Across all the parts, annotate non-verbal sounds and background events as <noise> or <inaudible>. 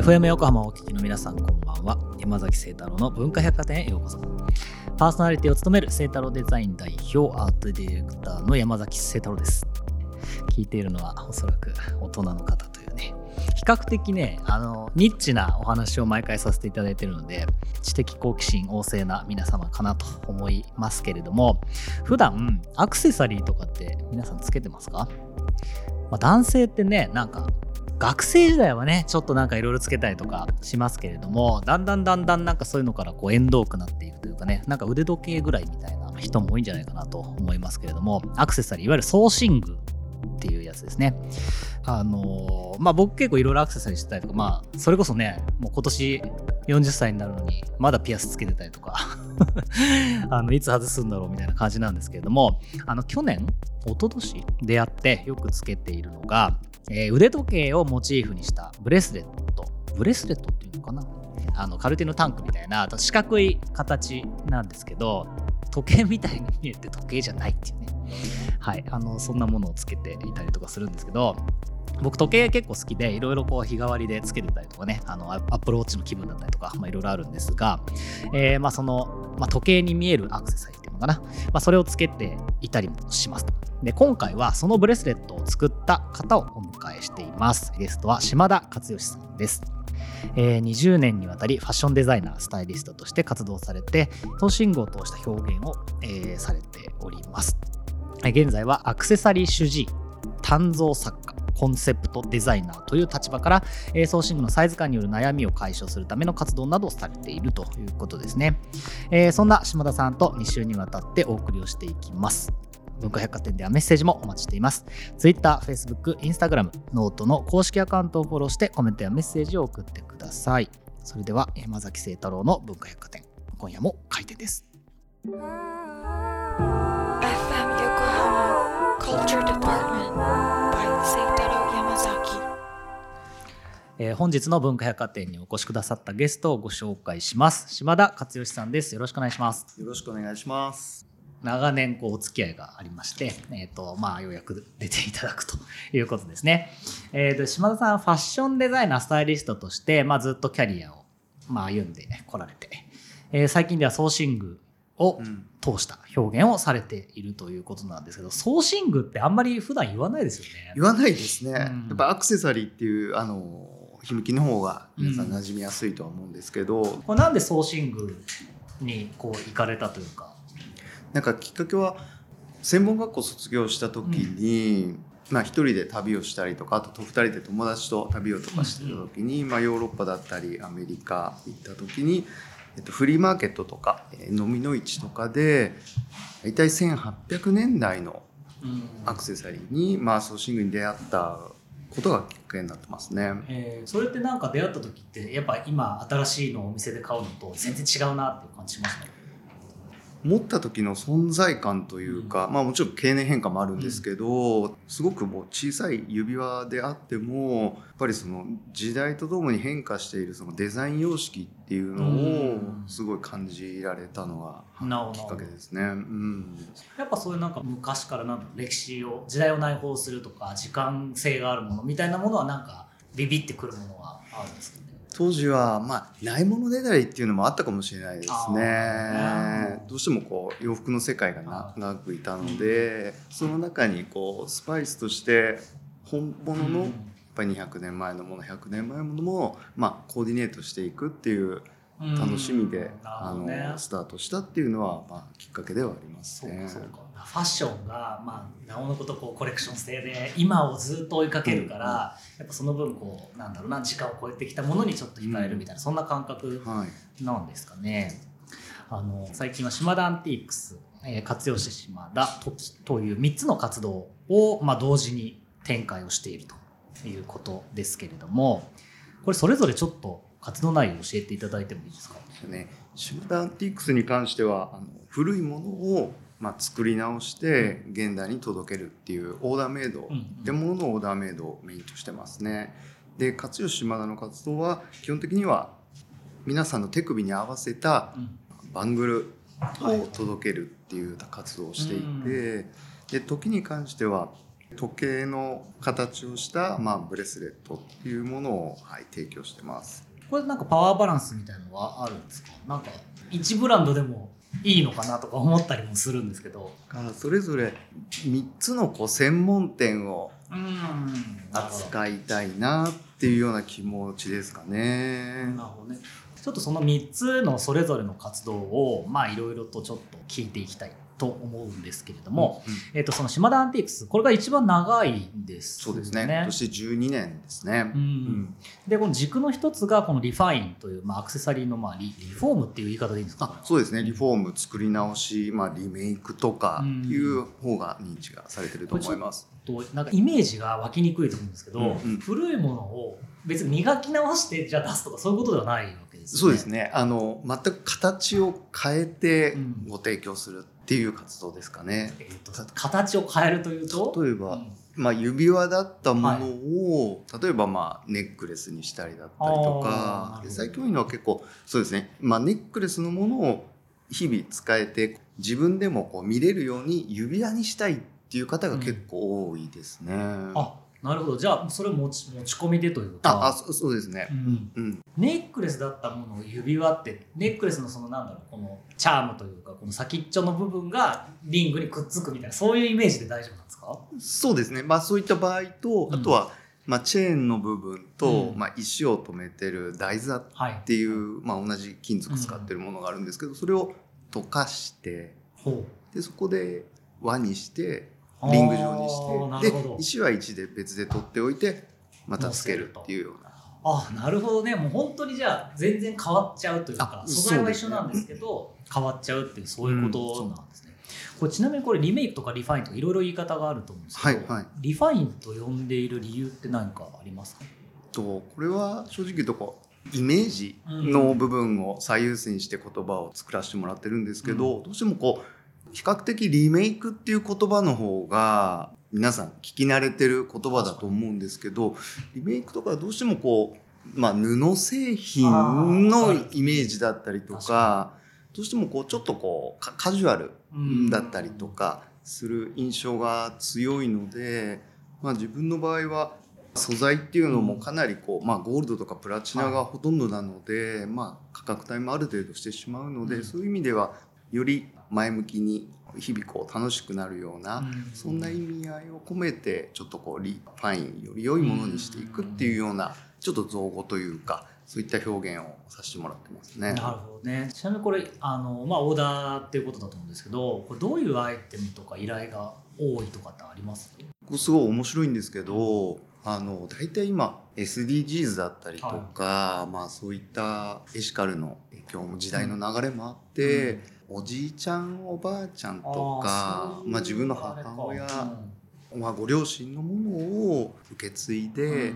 FM 横浜をお聞きの皆さんこんばんは。山崎聖太郎の文化百貨店へようこそ。パーソナリティを務める聖太郎デザイン代表アートディレクターの山崎聖太郎です。聞いているのはおそらく大人の方というね。比較的ねあのニッチなお話を毎回させていただいているので知的好奇心旺盛な皆様かなと思いますけれども普段アクセサリーとかって皆さんつけてますか、まあ、男性ってねなんか学生時代はねちょっとなんかいろいろつけたりとかしますけれどもだんだんだんだんなんかそういうのからこう縁遠くなっていくというかねなんか腕時計ぐらいみたいな人も多いんじゃないかなと思いますけれどもアクセサリーいわゆるソーシングっていうやつですね。あのまあ僕結構いろいろアクセサリーしてたりとかまあそれこそねもう今年40歳になるのにまだピアスつけてたりとか <laughs> あのいつ外すんだろうみたいな感じなんですけれどもあの去年一昨年出会ってよくつけているのがえー、腕時計をモチーフにしたブレスレット。ブレスレットっていうのかな？あのカルティのタンクみたいな四角い形なんですけど時計みたいに見えて時計じゃないっていうね。はい。あのそんなものをつけていたりとかするんですけど僕時計結構好きでいろいろこう日替わりでつけてたりとかねあのアップルウォッチの気分だったりとかいろいろあるんですが、えー、まあその、まあ、時計に見えるアクセサリーっていうのかな、まあ、それをつけていたりもしますで今回はそのブレスレットを作った方をお迎えしています。ゲストは島田勝義さんです。えー、20年にわたりファッションデザイナースタイリストとして活動されて等身具を通した表現を、えー、されております。現在はアクセサリー主治医鍛造作家。コンセプトデザイナーという立場から、えー、装身具のサイズ感による悩みを解消するための活動などをされているということですね。えー、そんな島田さんと2週にわたってお送りをしていきます。文化百貨店ではメッセージもお待ちしています。Twitter、Facebook、Instagram、 note の公式アカウントをフォローしてコメントやメッセージを送ってください。それでは山崎清太郎の文化百貨店、今夜も開店です。えー、本日の文化百貨店にお越しくださったゲストをご紹介します。島田克義さんです。よろしくお願いします。よろしくお願いします。長年こうお付き合いがありまして、えーとまあ、ようやく出ていただくということですね、えーと、島田さんファッションデザイナースタイリストとして、まあ、ずっとキャリアを、まあ、歩んでこられて、えー、最近ではソーシングを通した表現をされているということなんですけど、ソーシングってあんまり普段言わないですよね。言わないですね。うん、やっぱアクセサリーっていうあの響きの方が皆さん馴染みやすいとは思うんですけど、うん、これなんでソーシングにこう行かれたというか？なんかきっかけは専門学校卒業した時に、うん、まあ、一人で旅をしたりとかあと二人で友達と旅をとかしてた時に、うん、まあ、ヨーロッパだったりアメリカ行った時に、えっと、フリーマーケットとか飲みの市とかで大体1800年代のアクセサリーに、まあ、ソーシングに出会ったことがきっかけになってますね、えー、それってなんか出会った時ってやっぱ今新しいのをお店で買うのと全然違うなっていう感じしますね。持った時の存在感というか、うん、まあもちろん経年変化もあるんですけど、うん、すごくもう小さい指輪であってもやっぱりその時代とともに変化しているそのデザイン様式っていうのをすごい感じられたのがきっかけですね。うん、やっぱそういうなんか昔からなん歴史を時代を内包するとか時間性があるものみたいなものはなんかビビってくるものはあるんですかね？当時はまあないものねだりっていうのもあったかもしれないですね。どうしてもこう洋服の世界が長くいたのでその中にこうスパイスとして本物のやっぱり200年前のもの100年前のものもまあコーディネートしていくっていう楽しみで、あのスタートしたっていうのは、まあ、きっかけではありますね。ファッションが、まあ、なおのことこうコレクション性で今をずっと追いかけるから、うん、やっぱその分こうなんだろうな時間を超えてきたものにちょっと惹かれるみたいな、うん、そんな感覚なんですかね。はい、あの最近は島田アンティークス、えー、活用して島田時という3つの活動を、まあ、同時に展開をしているということですけれどもこれそれぞれちょっと活動内容を教えていただいてもいいですか？ね、島田アンティークスに関してはあの古いものをまあ、作り直して現代に届けるっていうオーダーメイド、でもののオーダーメイドをメインとしてますね。で勝吉島田の活動は基本的には皆さんの手首に合わせたバングルを届けるっていう活動をしていて、で時に関しては時計の形をした、まあ、ブレスレットっていうものを、はい、提供してます。これなんかパワーバランスみたいなのはあるんですか？なんか1ブランドでもいいのかなとか思ったりもするんですけど。それぞれ3つのこう専門店を扱いたいなっていうような気持ちですかね。なるほどね。ちょっとその3つのそれぞれの活動をまあいろいろとちょっと聞いていきたいと思うんですけれども、うんうん、えー、とその島田アンティークスこれが一番長いんです、ね、そうですね。今年12年ですね、うん、うん、でこの軸の一つがこのリファインという、まあ、アクセサリーのまあリリフォームっていう言い方でいいんですか？そうですね。リフォーム作り直し、まあ、リメイクとかいう方が認知がされてると思います、となんかイメージが湧きにくいと思うんですけど、うんうん、古いものを別に磨き直してじゃあ出すとかそういうことではないわけですね。そうですね。あの全く形を変えてご提供するっていう活動ですかね。えーと、形を変えるというと？例えば、うん、まあ、指輪だったものを、はい、例えばまあネックレスにしたりだったりとか最近多いのは結構そうですね、まあ、ネックレスのものを日々使えて自分でもこう見れるように指輪にしたいっていう方が結構多いですね。うん、あなるほど。じゃあそれ持ち持ち込みでというかああそうですね、うん。うん、ネックレスだったものを指輪ってネックレスのそのなんだろうこのチャームというかこの先っちょの部分がリングにくっつくみたいなそういうイメージで大丈夫なんですか？そうですね。まあそういった場合と、あとは、まあ、チェーンの部分と、まあ、石を留めてる台座っていう、はい、まあ、同じ金属使ってるものがあるんですけど、それを溶かしてでそこで輪にしてリング状にして。で石は石で別で取っておいてまたつけるっていうような。あなるほどね。もう本当にじゃあ全然変わっちゃうというか素材は一緒なんですけど変わっちゃうっていうそういうことなんですね。これちなみにこれリメイクとかリファインとかいろいろ言い方があると思うんですけど、はいはい、リファインと呼んでいる理由って何かありますか？とこれは正直言うとこうイメージの部分を最優先して言葉を作らせてもらってるんですけど、うん、どうしてもこう比較的リメイクっていう言葉の方が皆さん聞き慣れてる言葉だと思うんですけどリメイクとかどうしてもこう、まあ、布製品のイメージだったりとかどうしてもこうちょっとこうカジュアルだったりとかする印象が強いので、まあ、自分の場合は素材っていうのもかなりこう、まあ、ゴールドとかプラチナがほとんどなので、まあ、価格帯もある程度してしまうので、そういう意味ではより前向きに日々こう楽しくなるような、そんな意味合いを込めてちょっとこうリファインより良いものにしていくっていうようなちょっと造語というかそういった表現をさせてもらってますね。なるほどね。ちなみにこれあのまあオーダーっていうことだと思うんですけど、これどういうアイテムとか依頼が多いとかってあります？すごい面白いんですけど、あの大体今 SDGs だったりとか、はい、まあそういったエシカルの影響も時代の流れもあって。うん。おじいちゃんおばあちゃんとかまあ、自分の母親、まあ、ご両親のものを受け継いで、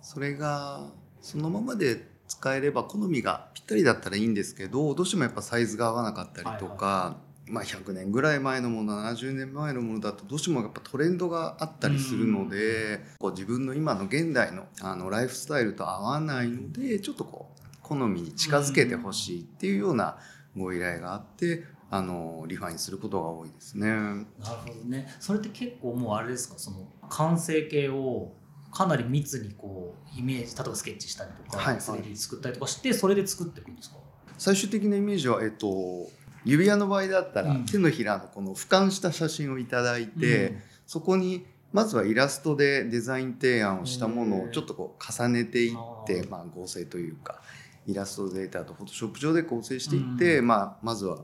それがそのままで使えれば好みがぴったりだったらいいんですけどどうしてもやっぱサイズが合わなかったりとか、まあ、100年ぐらい前のもの70年前のものだとどうしてもやっぱトレンドがあったりするので、こう自分の今の現代のあのライフスタイルと合わないのでちょっとこう好みに近づけてほしいっていうような、ご依頼があってあのリファインすることが多いですね。なるほどね。それって結構もうあれですか？その完成形をかなり密にこうイメージ例えばスケッチしたりとか、はいはい、3D 作ったりとかしてそれで作っていくんですか？最終的なイメージは、えっと、指輪の場合だったら、うん、手のひらのこの俯瞰した写真を頂いて、うん、そこにまずはイラストでデザイン提案をしたものをちょっとこう重ねていって、まあ、合成というかイラストデータとフォトショップ上で構成していって、うん、まあ、まずは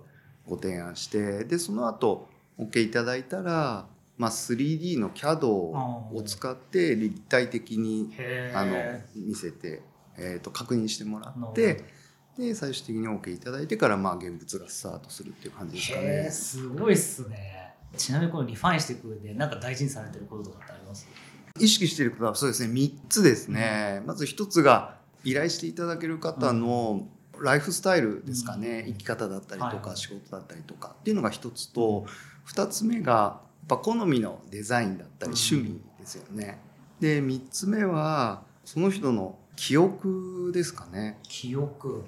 ご提案してでその後 OK いただいたら、まあ、3D の CAD を使って立体的にあの見せて、えー、と確認してもらってで最終的に OK いただいてから、まあ、現物がスタートするっていう感じですかね。すごいっすね。ちなみにこのリファインしていく上で何か大事にされてることとかってあります？意識していることはそうですね。3つですね、うん、まず1つが依頼していただける方のライフスタイルですかね、生き方だったりとか仕事だったりとかっていうのが一つと2つ目がやっぱ好みのデザインだったり趣味ですよね。で3つ目はその人の記憶ですかね。記憶、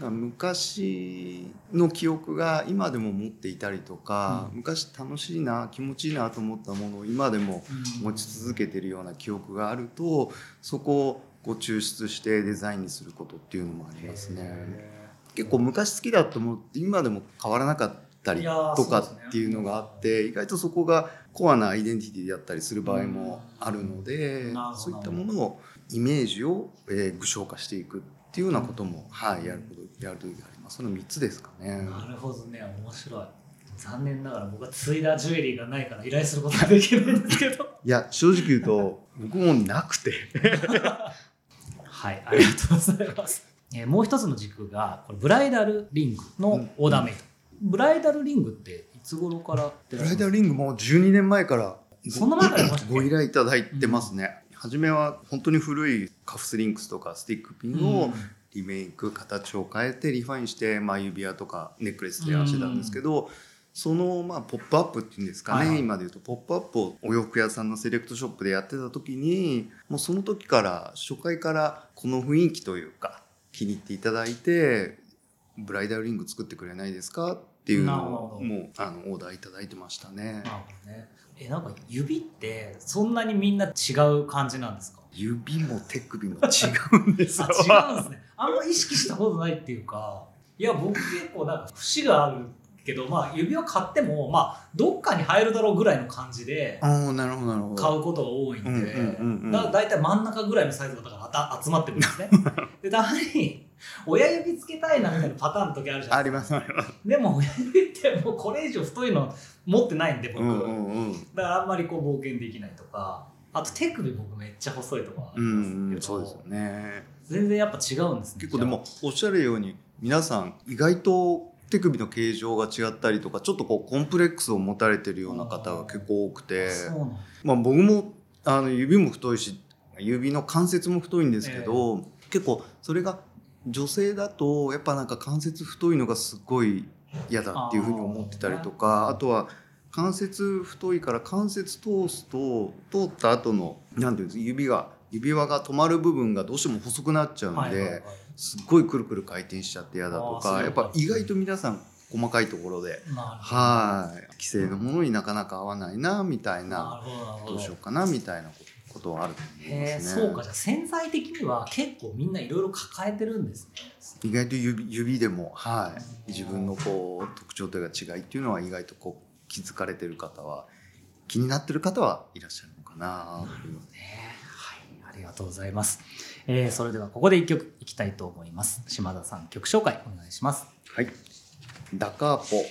昔の記憶が今でも持っていたりとか、うん。昔楽しいな気持ちいいなと思ったものを今でもうん。持ち続けてるような記憶があるとそこをこう抽出してデザインにすることっていうのもありますね。へ結構昔好きだったものって今でも変わらなかったりとかっていうのがあって意外とそこがコアなアイデンティティだったりする場合もあるのでうん。そういったものをイメージを、えー具象化していくっていうようなことも、はい、やることやる時があります。その3つですかね。なるほどね。面白い。残念ながら僕は継いだジュエリーがないから依頼することができないんですけど。<laughs> いや正直言うと僕もなくて。<laughs> はいありがとうございます、えーもう一つの軸がこれブライダルリングのオーダーメイド、ブライダルリングっていつ頃からブライダルリングも12年前からそんな前からご依頼いただいてますね。初めは本当に古いカフスリンクスとかスティックピンをリメイク形を変えてリファインして、まあ、指輪とかネックレスでしてたんですけど、その、まあ、ポップアップっていうんですかね、はい。はい今でいうとポップアップをお洋服屋さんのセレクトショップでやってた時にもうその時から初回からこの雰囲気というか気に入っていただいてブライダルリング作ってくれないですかっていうのもうあのオーダーいただいてましたね。な。るほどね。えなんか指ってそんなにみんな違う感じなんですか？指も手首も違うんですよ。あ違うんですね。あんま意識したことないっていうか。いや僕結構なんか節があるけどまあ指輪買ってもまあどっかに入るだろうぐらいの感じでああなるほどなるほど。買うことが多いんで、だから大体真ん中ぐらいのサイズがだから集まってくるんですね。<laughs> でたまに <laughs> 親指つけたいなみたいなパターンの時あるじゃないですかありますあります。でも親指ってもうこれ以上太いの持ってないんで僕、うんうんうん。だからあんまりこう冒険できないとか。あと手首僕めっちゃ細いとかあうりますけど、んうんそうですよね。全然やっぱ違うんですね。結構でもおっしゃるように皆さん意外と手首の形状が違ったりとかちょっとこうコンプレックスを持たれてるような方が結構多くて、まあ僕もあの指も太いし指の関節も太いんですけど、結構それが女性だとやっぱなんか関節太いのがすごい嫌だっていうふうに思ってたりとかあとは関節太いから関節通すと通った後のなんていうんです指が指輪が止まる部分がどうしても細くなっちゃうんで、すっごいくるくる回転しちゃって嫌だとかやっぱ意外と皆さん細かいところではい規制のものになかなか合わないなみたいなどうしようかなみたいなことはあると思いますね。そうかじゃあ潜在的には結構みんないろいろ抱えてるんですね意外と指指でも、はい、自分のこう特徴というか違いっていうのは意外とこう気づかれてる方は気になってる方はいらっしゃるのかな。なるほどねはいありがとうございます、えーそれではここで一曲いきたいと思います島田さん曲紹介お願いしますはい、ダカーポ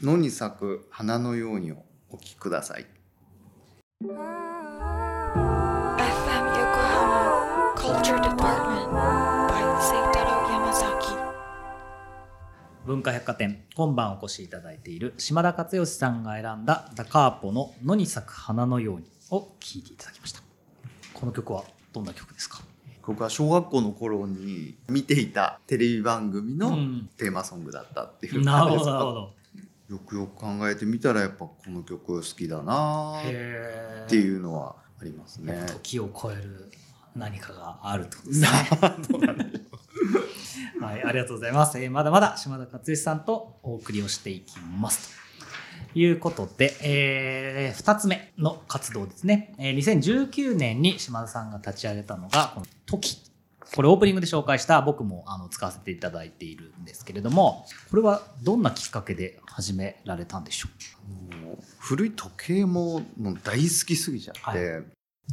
野に咲く花のようにをお聞きください。Culture Department by Seitaro Yamazaki. 文化百貨店今晩お越しいただいている島田克義さんが選んだダカーポの「野に咲く花のように」を聴いていただきました。この曲はどんな曲ですか？僕は小学校の頃に見ていたテレビ番組のうん。テーマソングだったっていう感じですどなるほど。よくよく考えてみたらやっぱこの曲好きだなっへていうのはありますね。時を超える何かがあるとですね <laughs> はい、ありがとうございます。えーまだまだ島田克義さんとお送りをしていきます。ということで、え2つ目の活動ですね。えー2019年に島田さんが立ち上げたのが、この時。これオープニングで紹介した僕もあの使わせていただいているんですけれども、これはどんなきっかけで始められたんでしょもう古い時計ももう大好きすぎちゃって、は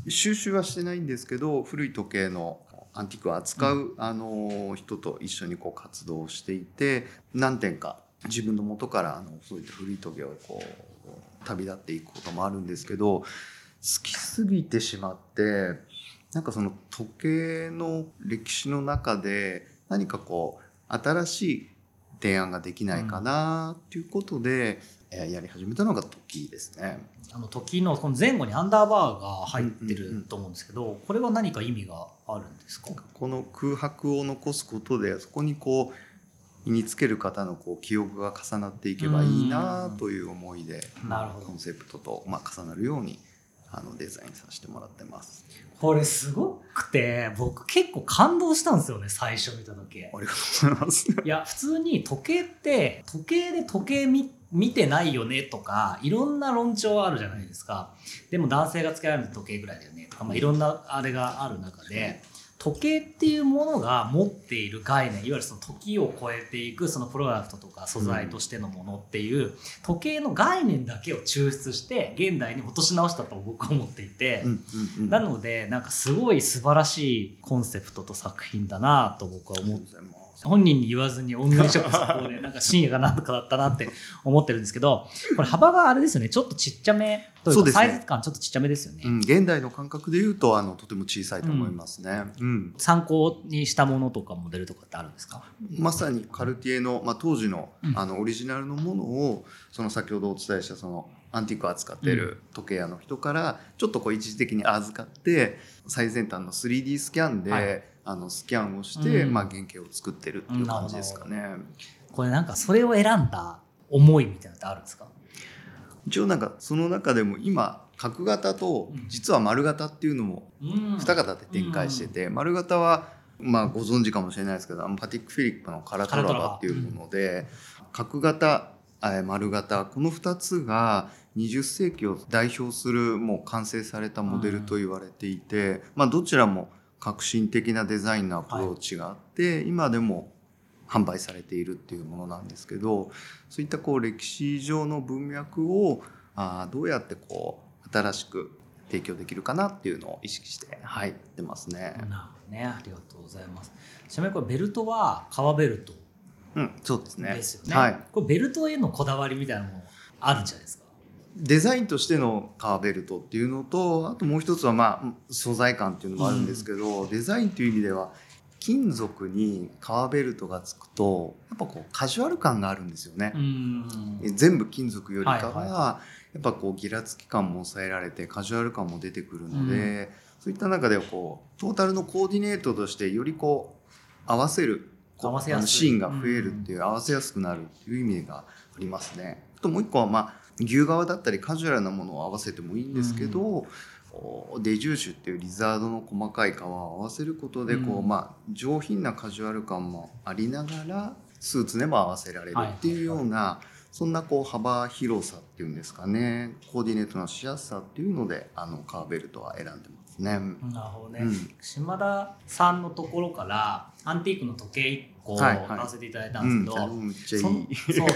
収集はしてないんですけど古い時計のアンティークを扱う、あの人と一緒にこう活動をしていて何点か自分の元からあのそういった古い時計をこう旅立っていくこともあるんですけど好きすぎてしまってなんかその時計の歴史の中で何かこう新しい提案ができないかなっていうことで、えーやり始めたのが時ですね。うあの時のこの前後にアンダーバーが入ってると思うんですけど、これは何か意味があるんですか？この空白を残すことでそこにこう身につける方のこう記憶が重なっていけばいいなという思いでなるほど。コンセプトと、まあ、重なるように、あのデザインさせてもらってます。これすごくて僕結構感動したんですよね最初見た時。ありがとうございます。いや普通に時計って時計で時計見見てないよねとかいろんな論調あるじゃないですか。でも男性がつけられる時計ぐらいだよね。とか、まあ、いろんなあれがある中で時計っていうものが持っている概念いわゆるその時を超えていくそのプロダクトとか素材としてのものっていう時計の概念だけを抽出して現代に落とし直したと僕は思っていて。なのでなんかすごい素晴らしいコンセプトと作品だなと僕は思ってます本人に言わずにオンラインショップそこで <laughs> なんか深夜がなんとかだったなって思ってるんですけどこれ幅があれですよね。ちょっとちっちゃめというかサイズ感ちょっとちっちゃめですよね、うん、現代の感覚で言うとあのとても小さいと思いますね、うん。参考にしたものとかモデルとかってあるんですか？まさにカルティエの、まあ、当時の,、うん。あのオリジナルのものをその先ほどお伝えしたそのアンティークを扱ってる時計屋の人からちょっとこう一時的に預かって最先端の 3D スキャンで、はい。あのスキャンをして、うん。まあ、原型を作ってるっていう感じですかね。これなんかそれを選んだ思いみたいなのってあるんですか？一応なんかその中でも今角型とうん。実は丸型っていうのもうん。二型で展開してて、丸型はまあご存知かもしれないですけどパティック・フィリップのカラトラバっていうもので、角型えー丸型。この2つが20世紀を代表するもう完成されたモデルと言われていて、まあ、どちらも革新的なデザインのアプローチがあって、今でも販売されているっていうものなんですけどそういったこう歴史上の文脈をあーどうやってこう新しく提供できるかなっていうのを意識してはいやってますね。なるほどね。ありがとうございます。ちなみにこれベルトは革ベルトうん、そうですね。ですよねはい。これベルトへのこだわりみたいなのもあるんじゃないですか？デザインとしての革ベルトっていうのとあともう一つはまあ素材感っていうのもあるんですけど、デザインという意味では金属に革ベルトがつくとやっぱこうカジュアル感があるんですよね。全部金属よりかは,、やっぱこうギラつき感も抑えられてカジュアル感も出てくるので、そういった中でこうトータルのコーディネートとしてよりこう合わせる合わせやすいシーンが増えるっていう、合わせやすくなるっていう意味がありますね。あともう一個はまあ牛革だったりカジュアルなものを合わせてもいいんですけど、こうデジューシュっていうリザードの細かい革を合わせることでこう、うんまあ上品なカジュアル感もありながらスーツでも合わせられるっていうような、そんなこう幅広さっていうんですかね。コーディネートのしやすさっていうのであのカーベルトは選んでますね。なるほどね、うん。島田さんのところからアンティークの時計1個買わせていただいたうんん、ですけど、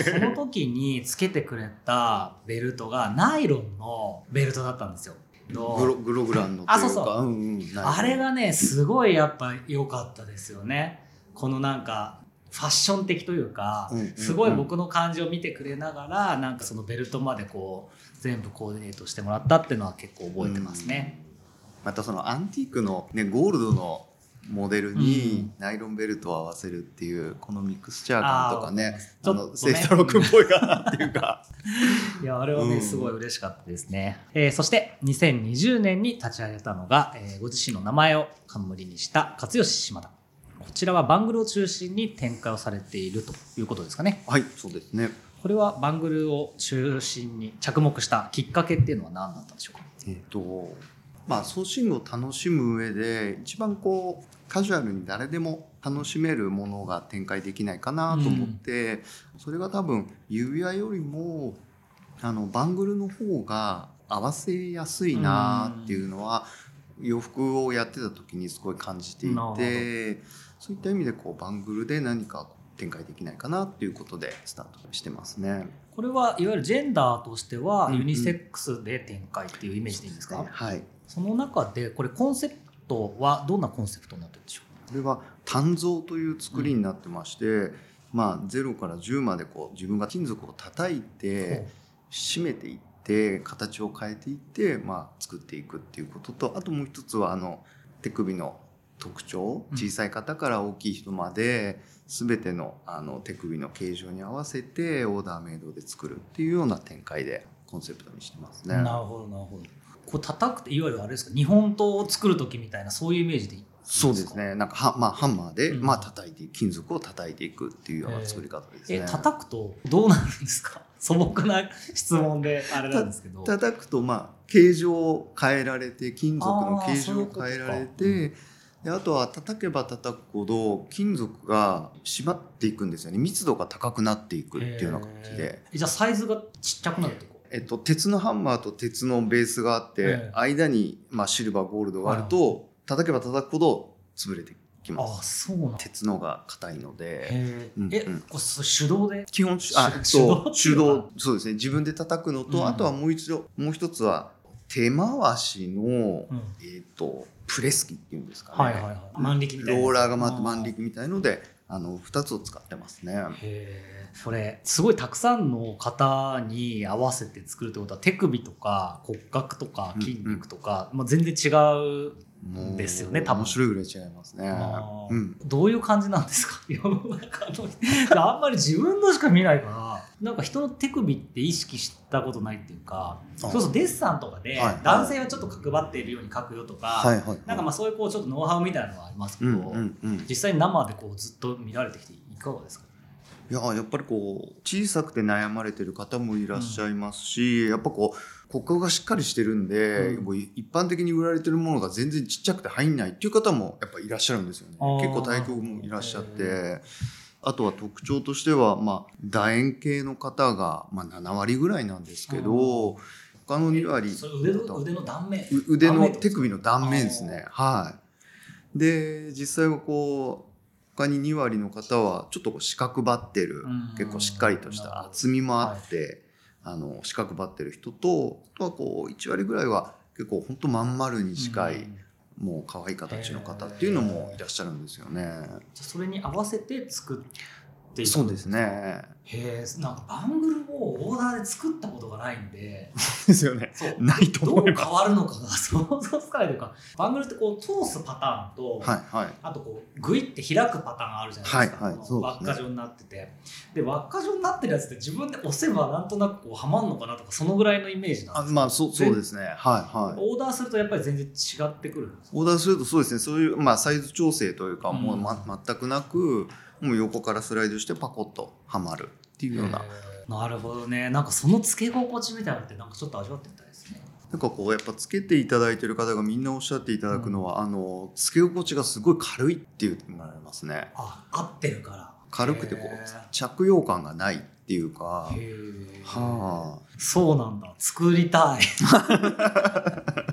その時につけてくれたベルトがナイロンのベルトだったんですよ。グログログランのあそうそう。んうん、あれがねすごいやっぱ良かったですよね。このなんかファッション的というか、うんうんうん。すごい僕の感じを見てくれながらなんかそのベルトまでこう全部コーディネートしてもらったっていうのは結構覚えてますね。またそのアンティークの、ね、ゴールドのモデルにナイロンベルトを合わせるっていうこのミクスチャー感とかねあの清太郎君っぽいかなっていうか。<laughs> いやあれはね、うんすごい嬉しかったですね、えーそして2020年に立ち上げたのが、えーご自身の名前を冠にした勝吉島田。こちらはバングルを中心に展開をされているということですかね。はいそうですね。これはバングルを中心に着目したきっかけっていうのは何だったんでしょうか？えっ、とまあソーシングを楽しむ上で一番こうカジュアルに誰でも楽しめるものが展開できないかなと思って、それが多分指輪よりもあのバングルの方が合わせやすいなっていうのは、洋服をやってた時にすごい感じていてそういった意味でこうバングルで何か展開できないかなっていうことでスタートしてますね。これはいわゆるジェンダーとしてはうんうん。ユニセックスで展開っていうイメージでいいんですか、はいその中でこれコンセプトはどんなコンセプトになってるんでしょう？これは単造という作りになってまして、まあ0から10までこう自分が金属を叩いて締めていって形を変えていって、まあ、作っていくっていうこととあともう一つはあの手首の特徴うん。小さい方から大きい人まで全てのあの手首の形状に合わせてオーダーメイドで作るっていうような展開でコンセプトにしてますね。なるほどなるほどこう叩くっていわゆるあれですか日本刀を作る時みたいなそういうイメージでいいそうですね。なんかは、まあ、ハンマーで、うん。まあ叩いて金属を叩いていくっていうような作り方ですね。え叩くとどうなるんですか？素朴な質問であれなんですけど。叩くとまあ形状を変えられて金属の形状を変えられてであとは叩けば叩くほど金属が締まっていくんですよね。密度が高くなっていくっていうような感じで。えー。じゃあサイズがちっちゃくなるってこと？えっと、鉄のハンマーと鉄のベースがあって、ええ。間に、まあ、シルバーゴールドがあると、叩けば叩くほど潰れてきまあすそうなんだ。鉄のが硬いのでえ。うんうん。これそ手動で？基本あ手そう手手動動そうですね。自分で叩くのと、うん。あとはもう一度もう一つは手回しの、うん。えっとプレス機っていうんですかね、はいはいはい。万力みたいなローラーが回ってうん万力みたいのであの2つを使ってますね。へえそれすごいたくさんの方に合わせて作るってことは手首とか骨格とか筋肉とか、まあ、全然違うもうですよね多分。面白いぐらい違いますね。うん。どういう感じなんですか？<laughs> 世の中のあんまり自分のしか見ないから。なんか人の手首って意識したことないっていうかあ。そうそうデッサンとかで男性はちょっと角張っているように描くよとか、はいはいはい。なんかまあそういうこうちょっとノウハウみたいなのはありますけど、うんうんうん、実際に生でこうずっと見られてきていかがですか？いややっぱりこう小さくて悩まれてる方もいらっしゃいますし、やっぱこう骨格がしっかりしてるんで、うん。もう一般的に売られてるものが全然ちっちゃくて入んないっていう方もやっぱいらっしゃるんですよね。結構体格もいらっしゃっへてあとは特徴としては、まあ、楕円形の方が、まあ、7割ぐらいなんですけど他の2割腕の腕の断面。う腕の手首の断面ですね。はい。で実際はこう他に2割の方はちょっとこう四角張ってるうん。結構しっかりとした厚みもあって、あの四角張ってる人とあとはこう1割ぐらいは結構ほんとまん丸に近い、うん。もう可愛い形の方っていうのもいらっしゃるんですよね。じゃあそれに合わせて作っていくそうですね。へえなんかバングルをオーダーで作ったことがないんで <laughs> ですよね。そうないとどう変思います。わるのかが <laughs> 想像つかないというかバングルってこう通すパターンと、はいはい。あとこうグイって開くパターンがあるじゃないですか、はいはいこのそうですね輪っか状になっててで輪っか状になってるやつって自分で押せばなんとなくこうはまんのかなとかそのぐらいのイメージなんですあまあそうそうですね。はいはい。オーダーするとやっぱり全然違ってくるんですオーダーするとそうですねそういう、まあ、サイズ調整というか、もう、うんま、全くなくもう横からスライドしてパコッとはまるっていうような、なるほどね。なんかその付け心地みたいなのってなんかちょっと味わってみたいですね。なんかこうやっぱつけていただいてる方がみんなおっしゃっていただくのは、あのつけ心地がすごい軽いって言ってもらえますね。あ合ってるから。軽くてこう着用感がないっていうか。はあ。そうなんだ。作りたい <laughs>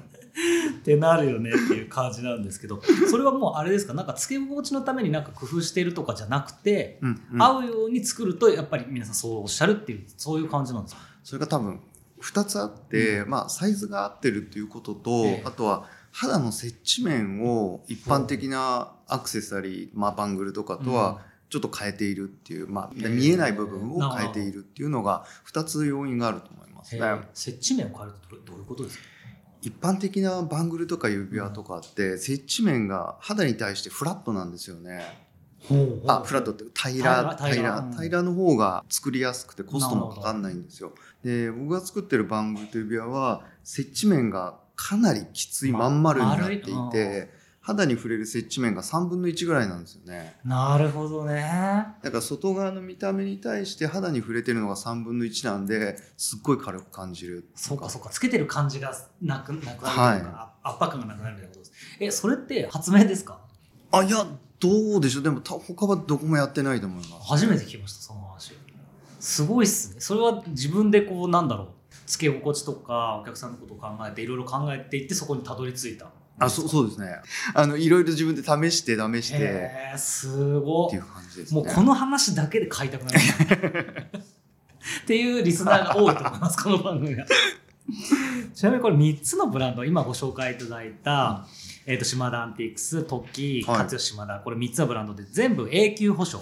ってなるよねっていう感じなんですけどそれはもうあれですか？なんか付け心地のためになんか工夫しているとかじゃなくて、うんうん。合うように作るとやっぱり皆さんそうおっしゃるっていうそういう感じなんですか？それが多分2つあって、まあ、サイズが合ってるっていうことと、ええ。あとは肌の接地面を一般的なアクセサリー、まあ、バングルとかとはちょっと変えているっていう、まあ、ええ。見えない部分を変えているっていうのが2つ要因があると思いますね。接地面を変えるとどどういうことですか？一般的なバングルとか指輪とかって接地面が肌に対してフラットなんですよね。あフラットって平ら平ら。の方が作りやすくてコストもかかんないんですよ。で僕が作ってるバングルと指輪は接地面がかなりきついままん丸になっていて肌に触れる接地面が3分の1ぐらいなんですよね。なるほどね。だから外側の見た目に対して肌に触れてるのが3分の1なんですっごい軽く感じる。そうかそうか。つけてる感じがなくなくなるとか、はあ圧迫感がなくなるみたいなことです。えそれって発明ですか？あいやどうでしょう。でもた他はどこもやってないと思います。初めて聞きましたその話。すごいっすね。それは自分でこうなんだろう。つけ心地とかお客さんのことを考えていろいろ考えていってそこにたどり着いたあそうそうですね。あのいろいろ自分で試して試して。へーすごっ。ていう感じですね。もうこの話だけで買いたくなるっていうリスナーが多いと思いますこの番組は。<laughs> ちなみにこれ3つのブランド今ご紹介いただいた、えー、と島田アンティークストッキーはい。勝吉島田これ3つのブランドで全部永久保証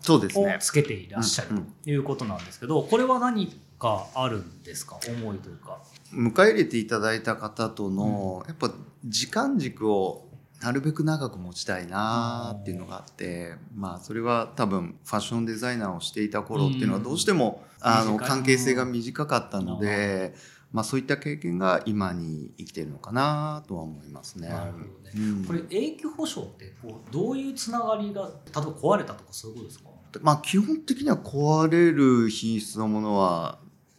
そうですね。をつけていらっしゃるということなんですけどこれは何かあるんですか？思いというか。迎え入れていただいた方との、やっぱ時間軸をなるべく長く持ちたいなっていうのがあってまあそれは多分ファッションデザイナーをしていた頃っていうのはどうしても、あの関係性が短かったので、まあ、そういった経験が今に生きてるのかなとは思いますね。なるほどね。うん。これ永久保証ってこうどういうつながりが例えば壊れたとかそういうことですか？まあ基本的には壊れる品質のものは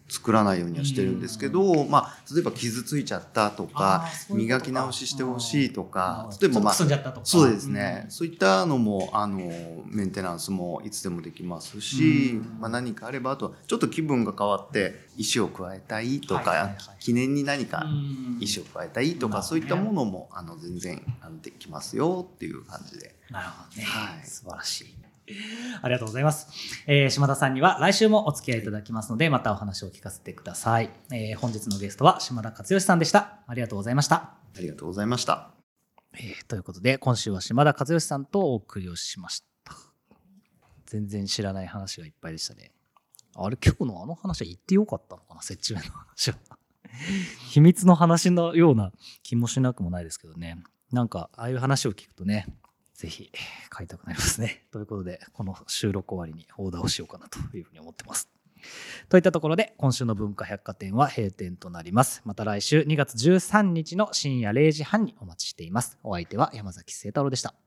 作らないようにはしてるんですけど、まあ、例えば傷ついちゃったとか磨き直ししてほしいとかうん。例えばまあそうですね、うん。そういったのもあのメンテナンスもいつでもできますし、うん。まあ、何かあればあとはちょっと気分が変わって石を加えたいとか、記念に何かうん。石を加えたいとか、そういったものもあの全然できますよっていう感じで。なるほどね、はい。素晴らしい <laughs> ありがとうございます、えー島田さんには来週もお付き合いいただきますのでまたお話を聞かせてください、えー本日のゲストは島田克義さんでした。ありがとうございました。ありがとうございました。えーということで今週は島田和義さんとお送りをしました。全然知らない話がいっぱいでしたね。あれ今日のあの話は言ってよかったのかな設置面の話は。<laughs> 秘密の話のような気もしなくもないですけどね。なんかああいう話を聞くとねぜひ買いたくなりますね。<laughs> ということでこの収録終わりにオーダーをしようかなというふうに思ってます。といったところで今週の文化百貨店は閉店となります。また来週2月13日の深夜0時半にお待ちしています。お相手は山崎清太郎でした。